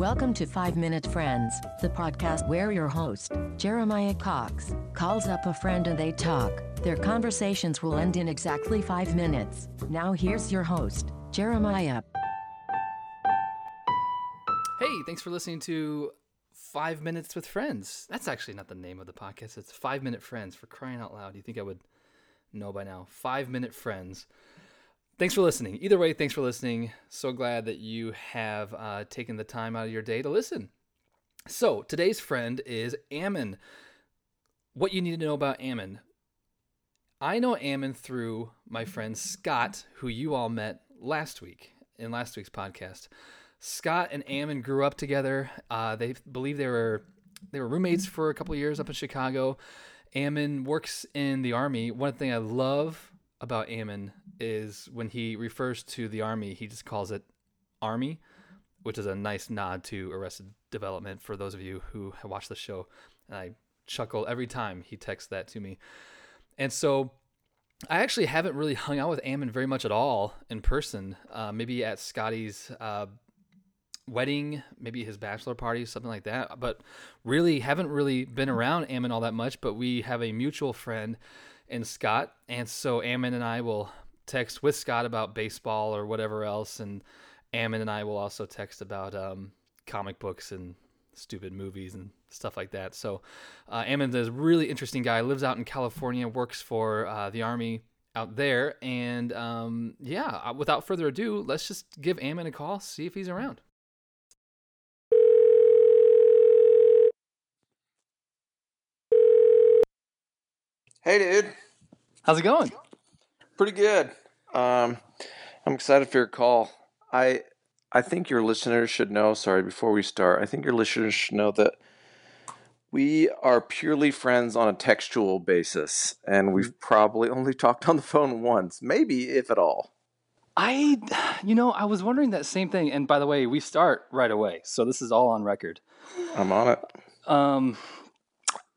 Welcome to 5 Minute Friends, the podcast where your host, Jeremiah Cox, calls up a friend and they talk. Their conversations will end in exactly 5 minutes. Now here's your host, Jeremiah. Hey, thanks for listening to Five Minutes with Friends. That's actually not the name of the podcast. It's Five Minute Friends for crying out loud. You think I would know by now? Five Minute Friends. Thanks for listening. Either way, thanks for listening. So glad that you have uh, taken the time out of your day to listen. So, today's friend is Ammon. What you need to know about Ammon. I know Ammon through my friend Scott, who you all met last week in last week's podcast. Scott and Ammon grew up together. Uh, they believe they were they were roommates for a couple years up in Chicago. Ammon works in the army. One thing I love about Ammon is when he refers to the army, he just calls it army, which is a nice nod to Arrested Development for those of you who have watched the show. And I chuckle every time he texts that to me. And so I actually haven't really hung out with Ammon very much at all in person. Uh, maybe at Scotty's uh, wedding, maybe his bachelor party, something like that. But really haven't really been around Ammon all that much. But we have a mutual friend in Scott, and so Ammon and I will text with Scott about baseball or whatever else, and Ammon and I will also text about um, comic books and stupid movies and stuff like that. So uh, Ammon is a really interesting guy. Lives out in California, works for uh, the army out there, and um, yeah. uh, Without further ado, let's just give Ammon a call, see if he's around. Hey, dude. How's it going? Pretty good. Um, I'm excited for your call. I I think your listeners should know. Sorry, before we start, I think your listeners should know that we are purely friends on a textual basis, and we've probably only talked on the phone once, maybe if at all. I, you know, I was wondering that same thing. And by the way, we start right away, so this is all on record. I'm on it. Um,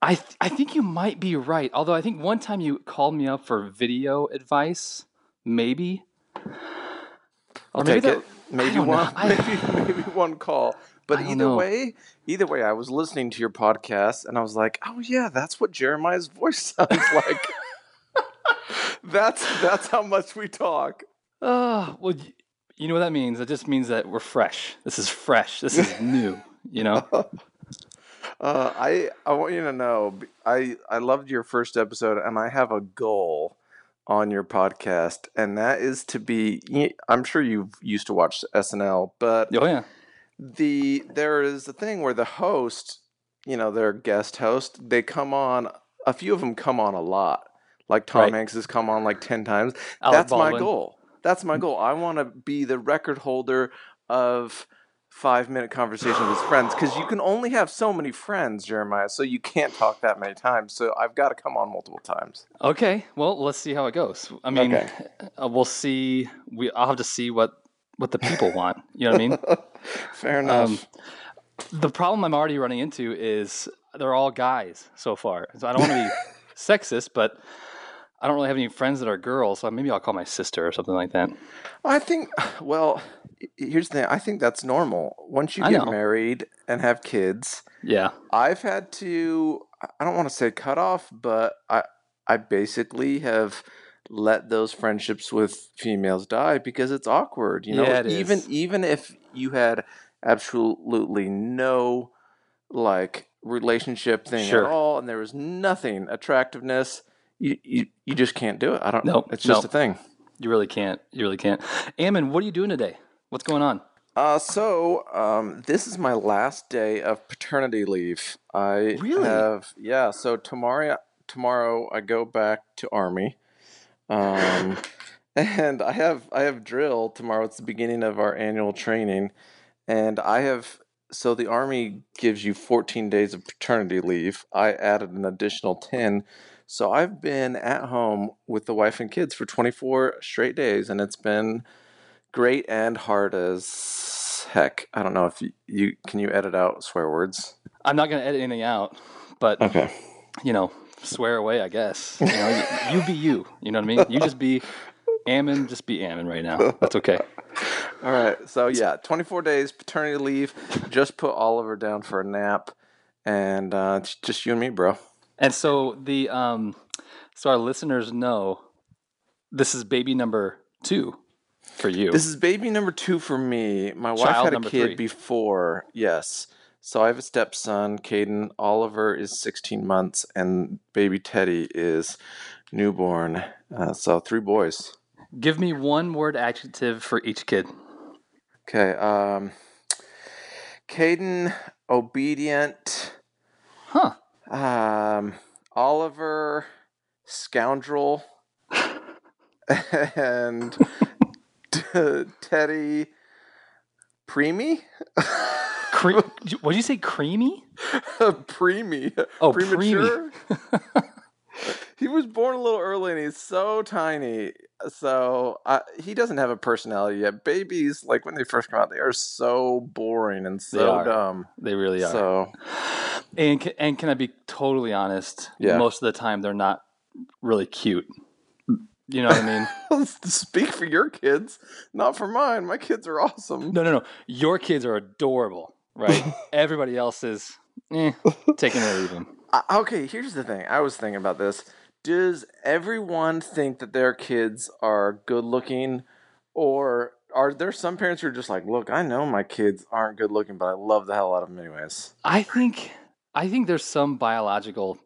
I th- I think you might be right. Although I think one time you called me up for video advice, maybe. I'll Or maybe take that- it. Maybe one, I- maybe maybe one call. But either know. way, either way, I was listening to your podcast and I was like, "Oh yeah, that's what Jeremiah's voice sounds like." that's that's how much we talk. Oh, well, you know what that means? It just means that we're fresh. This is fresh. This is new. You know. Uh, I I want you to know I I loved your first episode and I have a goal on your podcast and that is to be I'm sure you've used to watch SNL but Oh yeah. the there is a thing where the host you know their guest host they come on a few of them come on a lot. Like Tom Right. Hanks has come on like 10 times. Alec that's my goal. That's my goal. I want to be the record holder of five minute conversation with his friends because you can only have so many friends Jeremiah so you can't talk that many times so I've got to come on multiple times Okay. Well, let's see how it goes. I mean, Okay. uh, we'll see. We I'll have to see what what the people want. You know what I mean? fair enough Um, the problem I'm already running into is they're all guys so far. So I don't want to be sexist, but I don't really have any friends that are girls. So maybe I'll call my sister or something like that. I think, well, here's the thing. I think that's normal. Once you I get know. married and have kids, Yeah. I've had to, I don't want to say cut off, but I, I basically have let those friendships with females die because it's awkward. You know, Yeah, it even is. even if you had absolutely no like relationship thing Sure. at all, and there was nothing attractiveness, you you, you just can't do it. I don't. Nope, It's just nope. a thing. You really can't. You really can't. Ammon, what are you doing today? What's going on? Uh, so um, this is my last day of paternity leave. I Really? have yeah. So tomorrow, tomorrow I go back to army, um, and I have I have drill tomorrow. It's the beginning of our annual training, and I have so the army gives you 14 days of paternity leave. I added an additional 10. So I've been at home with the wife and kids for 24 straight days, and it's been great and hard as heck. I don't know if you, you can you edit out swear words. I'm not going to edit anything out, but Okay. you know, swear away, I guess. You know, you, you be you. You know what I mean? You just be Ammon, just be Ammon right now. That's okay. All right. So yeah, 24 days paternity leave. just put Oliver down for a nap, and uh, it's just you and me, bro. And so the um, so our listeners know this is baby number two for you. This is baby number two for me. My wife had a kid three. before, yes. So I have a stepson, Caden. Oliver is 16 months, and baby Teddy is newborn. Uh, so three boys. Give me one word adjective for each kid. Okay. Um, Caden, obedient. Huh. Um, Oliver, scoundrel, and Teddy, preemie. Cre- what did you say? Creamy? preemie. Oh, premature. he was born a little early, and he's so tiny. So uh, he doesn't have a personality yet. Babies, like when they first come out, they are so boring and so are. dumb. They really are. So And can, and can I be totally honest? Yeah. Most of the time, they're not really cute. You know what I mean? speak for your kids, not for mine. My kids are awesome. No, no, no. Your kids are adorable, right? Everybody else is eh, taking it leaving. Uh, okay, here's the thing. I was thinking about this. Does everyone think that their kids are good looking, or are there some parents who are just like, look, I know my kids aren't good looking, but I love the hell out of them anyways? I think I think there's some biological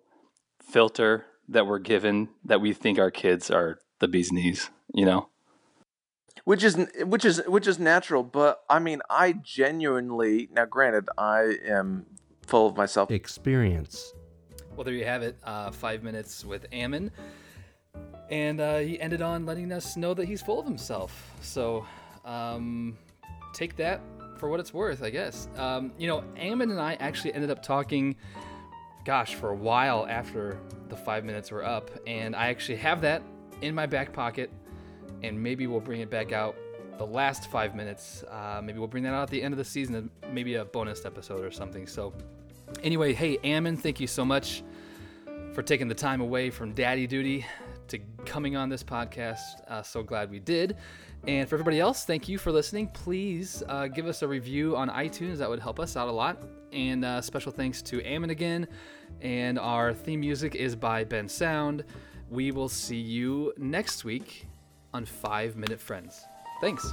filter that we're given that we think our kids are the bee's knees. You know? Which is which is which is natural, but I mean, I genuinely now. Granted, I am full of myself. experience. Well, there you have it. Uh, five minutes with Ammon. And uh, he ended on letting us know that he's full of himself. So um, take that for what it's worth, I guess. Um, you know, Ammon and I actually ended up talking, gosh, for a while after the five minutes were up. And I actually have that in my back pocket. And maybe we'll bring it back out the last five minutes. Uh, maybe we'll bring that out at the end of the season, maybe a bonus episode or something. So Anyway, hey, Ammon, thank you so much for taking the time away from daddy duty to coming on this podcast. Uh, so glad we did. And for everybody else, thank you for listening. Please uh, give us a review on iTunes. That would help us out a lot. And uh, special thanks to Ammon again. And our theme music is by Bensound. We will see you next week on Five Minute Friends. Thanks.